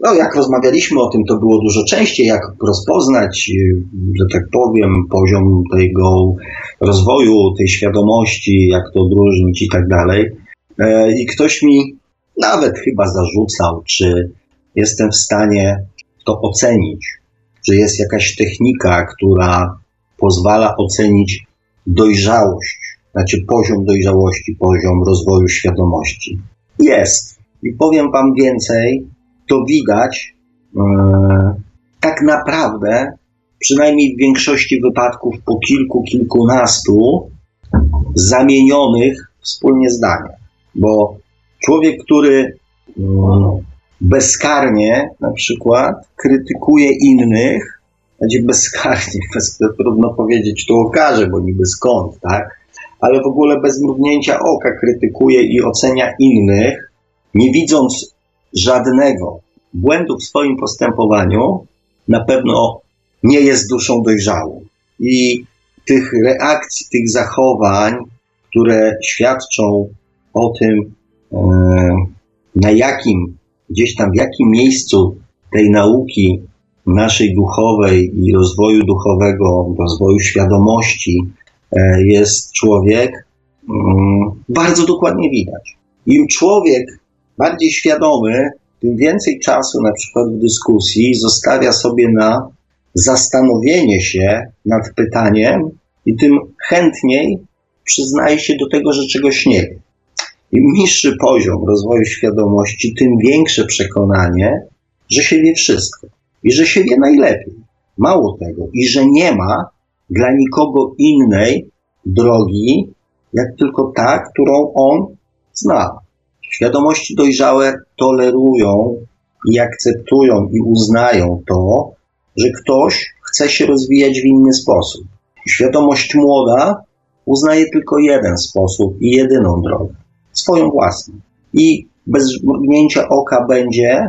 no, jak rozmawialiśmy o tym, to było dużo częściej, jak rozpoznać, y, że tak powiem, poziom tego rozwoju, tej świadomości, jak to odróżnić i tak dalej. E, I ktoś mi nawet chyba zarzucał, czy jestem w stanie to ocenić, że jest jakaś technika, która pozwala ocenić dojrzałość, znaczy poziom dojrzałości, poziom rozwoju świadomości. Jest. I powiem Wam więcej, to widać e, tak naprawdę, przynajmniej w większości wypadków, po kilku, kilkunastu zamienionych wspólnie zdaniach. Bo człowiek, który mm, bezkarnie na przykład krytykuje innych, będzie bezkarnie, bez, trudno powiedzieć tu okaże, bo niby skąd, tak? Ale w ogóle bez mrugnięcia oka krytykuje i ocenia innych, nie widząc żadnego błędu w swoim postępowaniu, na pewno nie jest duszą dojrzałą. I tych reakcji, tych zachowań, które świadczą o tym, e, na jakim, gdzieś tam w jakim miejscu tej nauki naszej duchowej i rozwoju duchowego, rozwoju świadomości e, jest człowiek, mm, bardzo dokładnie widać. Im człowiek bardziej świadomy, tym więcej czasu na przykład w dyskusji zostawia sobie na zastanowienie się nad pytaniem i tym chętniej przyznaje się do tego, że czegoś nie wie. Im niższy poziom rozwoju świadomości, tym większe przekonanie, że się wie wszystko i że się wie najlepiej. Mało tego, i że nie ma dla nikogo innej drogi, jak tylko ta, którą on zna. Świadomości dojrzałe tolerują i akceptują i uznają to, że ktoś chce się rozwijać w inny sposób. Świadomość młoda uznaje tylko jeden sposób i jedyną drogę swoją własną. I bez mrugnięcia oka będzie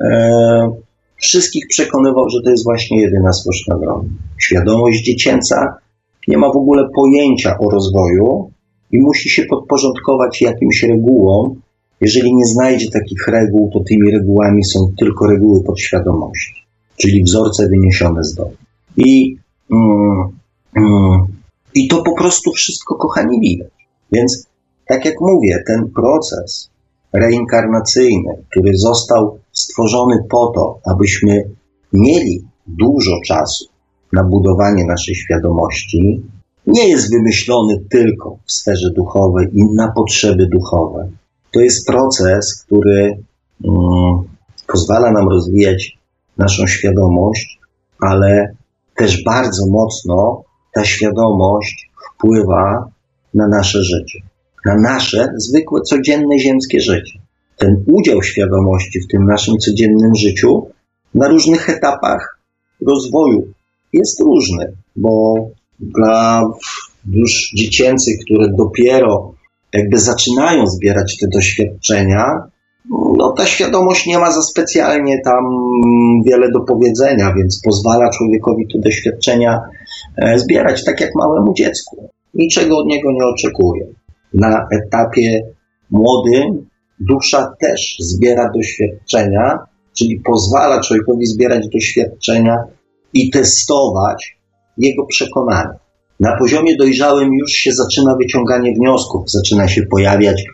e, wszystkich przekonywał, że to jest właśnie jedyna słuszna droga. Świadomość dziecięca nie ma w ogóle pojęcia o rozwoju i musi się podporządkować jakimś regułom, jeżeli nie znajdzie takich reguł, to tymi regułami są tylko reguły podświadomości, czyli wzorce wyniesione z domu. I, mm, mm, I to po prostu wszystko, kochani, widać. Więc, tak jak mówię, ten proces reinkarnacyjny, który został stworzony po to, abyśmy mieli dużo czasu na budowanie naszej świadomości, nie jest wymyślony tylko w sferze duchowej i na potrzeby duchowe to jest proces, który um, pozwala nam rozwijać naszą świadomość, ale też bardzo mocno ta świadomość wpływa na nasze życie, na nasze zwykłe, codzienne ziemskie życie. Ten udział świadomości w tym naszym codziennym życiu na różnych etapach rozwoju jest różny, bo dla dusz dziecięcych, które dopiero jakby zaczynają zbierać te doświadczenia, no ta świadomość nie ma za specjalnie tam wiele do powiedzenia, więc pozwala człowiekowi te doświadczenia e, zbierać, tak jak małemu dziecku. Niczego od niego nie oczekuje. Na etapie młodym dusza też zbiera doświadczenia, czyli pozwala człowiekowi zbierać doświadczenia i testować jego przekonania. Na poziomie dojrzałym już się zaczyna wyciąganie wniosków, zaczyna się pojawiać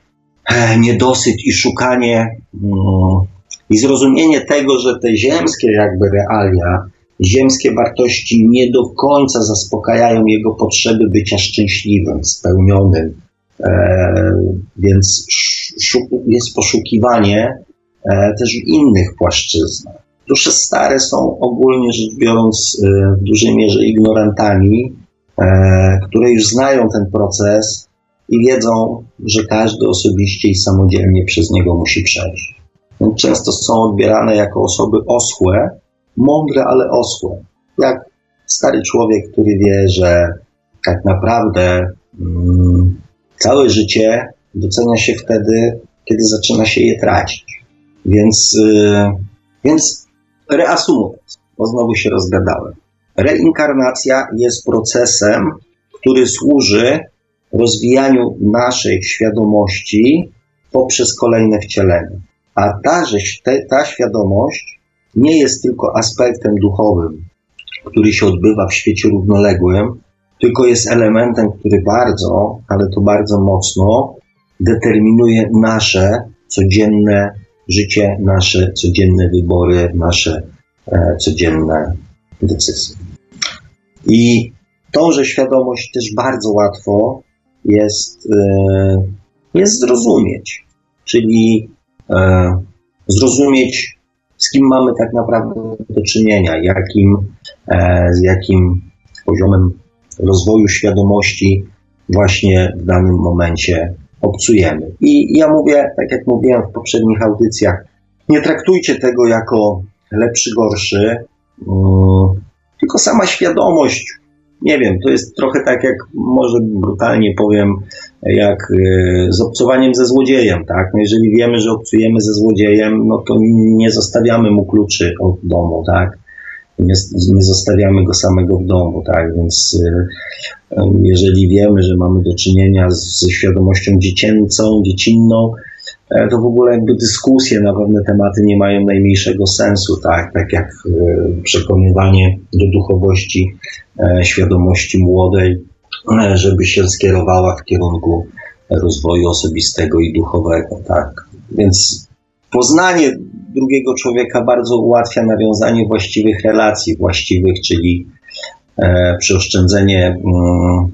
e, niedosyt i szukanie mm, i zrozumienie tego, że te ziemskie jakby realia, ziemskie wartości nie do końca zaspokajają jego potrzeby bycia szczęśliwym, spełnionym. E, więc jest poszukiwanie e, też w innych płaszczyznach. Dusze stare są ogólnie rzecz biorąc w dużej mierze ignorantami E, które już znają ten proces i wiedzą, że każdy osobiście i samodzielnie przez niego musi przejść. Często są odbierane jako osoby osłe, mądre, ale osłe. Jak stary człowiek, który wie, że tak naprawdę mm, całe życie docenia się wtedy, kiedy zaczyna się je tracić. Więc, yy, więc reasumując, bo znowu się rozgadałem. Reinkarnacja jest procesem, który służy rozwijaniu naszej świadomości poprzez kolejne wcielenie. A ta, ta świadomość nie jest tylko aspektem duchowym, który się odbywa w świecie równoległym, tylko jest elementem, który bardzo, ale to bardzo mocno determinuje nasze codzienne życie, nasze codzienne wybory, nasze e, codzienne decyzji. I że świadomość też bardzo łatwo jest, e, jest zrozumieć, czyli e, zrozumieć, z kim mamy tak naprawdę do czynienia, jakim, e, z jakim poziomem rozwoju świadomości właśnie w danym momencie obcujemy. I ja mówię, tak jak mówiłem w poprzednich audycjach, nie traktujcie tego jako lepszy, gorszy, Mm, tylko sama świadomość, nie wiem, to jest trochę tak jak, może brutalnie powiem, jak y, z obcowaniem ze złodziejem, tak? No jeżeli wiemy, że obcujemy ze złodziejem, no to nie zostawiamy mu kluczy od domu, tak? Nie, nie zostawiamy go samego w domu, tak? Więc y, jeżeli wiemy, że mamy do czynienia ze świadomością dziecięcą, dziecinną, E, to w ogóle jakby dyskusje na pewne tematy nie mają najmniejszego sensu, tak, tak jak e, przekonywanie do duchowości e, świadomości młodej, żeby się skierowała w kierunku rozwoju osobistego i duchowego, tak. Więc poznanie drugiego człowieka bardzo ułatwia nawiązanie właściwych relacji, właściwych, czyli przeoszczędzenie mm,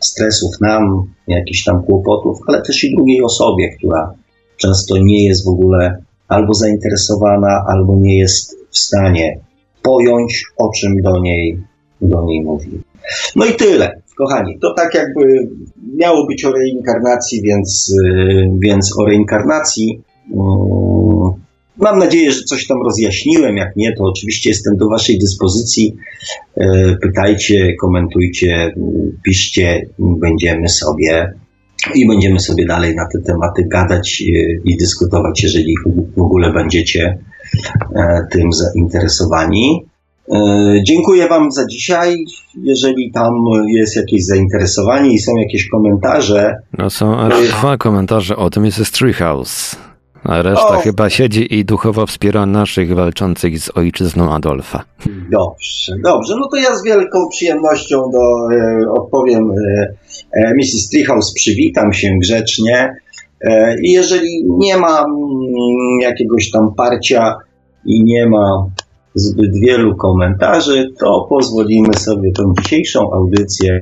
stresów nam, jakichś tam kłopotów, ale też i drugiej osobie, która często nie jest w ogóle albo zainteresowana, albo nie jest w stanie pojąć, o czym do niej, do niej mówi. No i tyle, kochani. To tak jakby miało być o reinkarnacji, więc, y, więc o reinkarnacji. Mm, mam nadzieję, że coś tam rozjaśniłem. Jak nie, to oczywiście jestem do Waszej dyspozycji. Y, pytajcie, komentujcie, piszcie, będziemy sobie i będziemy sobie dalej na te tematy gadać e, i dyskutować, jeżeli w ogóle będziecie e, tym zainteresowani. E, dziękuję Wam za dzisiaj. Jeżeli tam jest jakieś zainteresowanie i są jakieś komentarze. No są aż dwa komentarze o tym jest Treehouse. A reszta o, chyba siedzi i duchowo wspiera naszych walczących z ojczyzną Adolfa. Dobrze, dobrze. No to ja z wielką przyjemnością do, e, odpowiem e, e, Mrs. Treehouse, przywitam się grzecznie. E, I jeżeli nie ma mm, jakiegoś tam parcia i nie ma zbyt wielu komentarzy, to pozwolimy sobie tą dzisiejszą audycję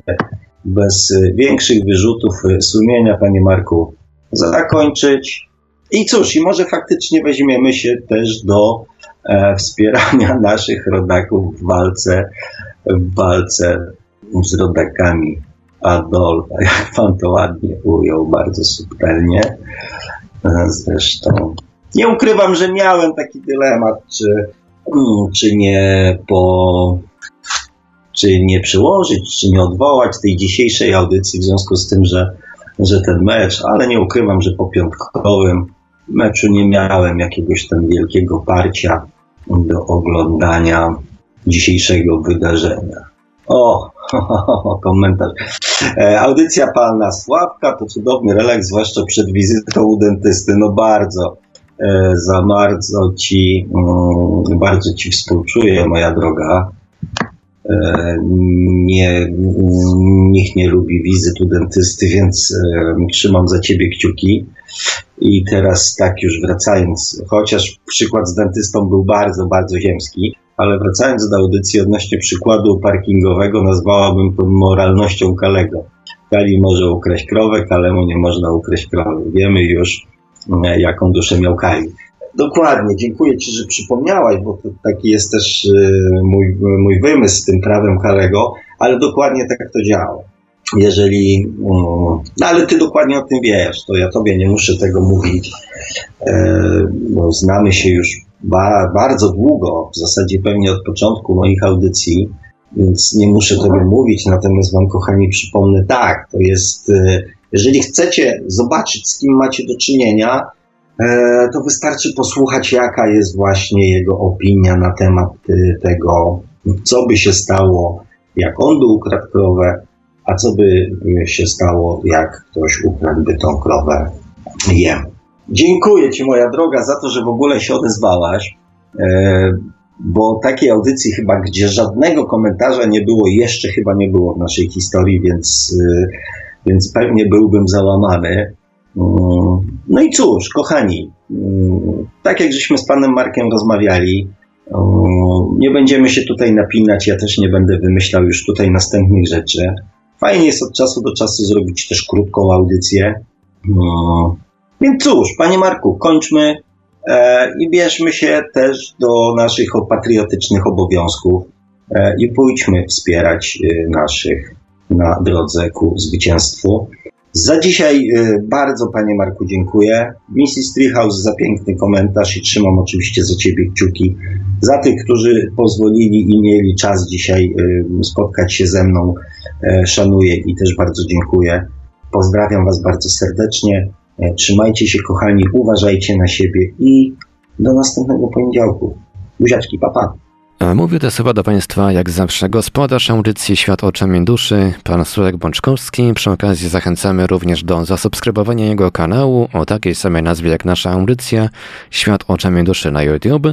bez większych wyrzutów sumienia, panie Marku, zakończyć. I cóż, i może faktycznie weźmiemy się też do e, wspierania naszych rodaków w walce, w walce z rodakami Adolfa, jak pan to ładnie ujął, bardzo subtelnie. E, zresztą nie ukrywam, że miałem taki dylemat, czy, mm, czy nie po czy nie przyłożyć, czy nie odwołać tej dzisiejszej audycji, w związku z tym, że że ten mecz, ale nie ukrywam, że po piątkowym meczu nie miałem jakiegoś tam wielkiego parcia do oglądania dzisiejszego wydarzenia. O, komentarz. E, audycja pana Sławka to cudowny relaks, zwłaszcza przed wizytą u dentysty. No bardzo, e, za bardzo ci, mm, bardzo ci współczuję, moja droga. E, nie, nikt nie lubi wizyt u dentysty, więc trzymam za ciebie kciuki. I teraz tak już wracając, chociaż przykład z dentystą był bardzo, bardzo ziemski, ale wracając do audycji odnośnie przykładu parkingowego, nazwałabym to moralnością Kalego. Kali może ukraść krowę, Kalemu nie można ukraść krowy. Wiemy już, e, jaką duszę miał Kali. Dokładnie, dziękuję Ci, że przypomniałaś, bo taki jest też e, mój, mój wymysł z tym prawem Kalego, ale dokładnie tak to działa. Jeżeli, mm, no ale Ty dokładnie o tym wiesz, to ja Tobie nie muszę tego mówić, e, bo znamy się już ba, bardzo długo, w zasadzie pewnie od początku moich audycji, więc nie muszę tego mówić, natomiast Wam, kochani, przypomnę, tak, to jest, e, jeżeli chcecie zobaczyć, z kim macie do czynienia, to wystarczy posłuchać, jaka jest właśnie jego opinia na temat e, tego, co by się stało, jak on by ukradł krowę, a co by się stało, jak ktoś ukradłby tą krowę jemu. Dziękuję Ci, moja droga, za to, że w ogóle się odezwałaś, e, bo takiej audycji chyba, gdzie żadnego komentarza nie było, jeszcze chyba nie było w naszej historii, więc, e, więc pewnie byłbym załamany. Mm, no i cóż, kochani, mm, tak jak żeśmy z panem Markiem rozmawiali, mm, nie będziemy się tutaj napinać, ja też nie będę wymyślał już tutaj następnych rzeczy. Fajnie jest od czasu do czasu zrobić też krótką audycję. Więc cóż, panie Marku, kończmy e, i bierzmy się też do naszych patriotycznych obowiązków e, i pójdźmy wspierać e, naszych na drodze ku zwycięstwu. Za dzisiaj e, bardzo Panie Marku dziękuję. Mrs. Treehouse za piękny komentarz i trzymam oczywiście za Ciebie kciuki. Za tych, którzy pozwolili i mieli czas dzisiaj e, spotkać się ze mną, e, szanuję i też bardzo dziękuję. Pozdrawiam Was bardzo serdecznie. E, trzymajcie się, kochani, uważajcie na siebie i do następnego poniedziałku. Buziaczki, papa. Pa. Mówię te słowa do Państwa jak zawsze gospodarz audycji Świat Oczami Duszy, pan Sławek Bączkowski. Przy okazji zachęcamy również do zasubskrybowania jego kanału o takiej samej nazwie jak nasza audycja Świat Oczami Duszy na YouTube,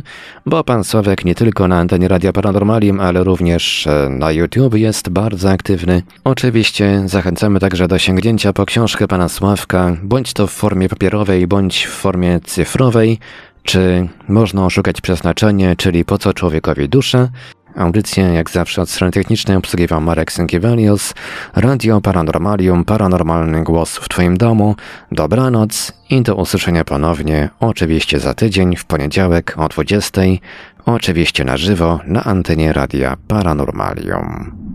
bo pan Sławek nie tylko na antenie Radia Paranormalium, ale również e, na YouTube jest bardzo aktywny. Oczywiście zachęcamy także do sięgnięcia po książkę pana Sławka, bądź to w formie papierowej, bądź w formie cyfrowej, czy można oszukać przeznaczenie, czyli po co człowiekowi dusza? Audycję jak zawsze od strony technicznej obsługiwał Marek Sękiewelios, Radio Paranormalium, paranormalny głos w Twoim domu. Dobranoc i do usłyszenia ponownie, oczywiście za tydzień, w poniedziałek o 20, oczywiście na żywo na antenie Radia Paranormalium.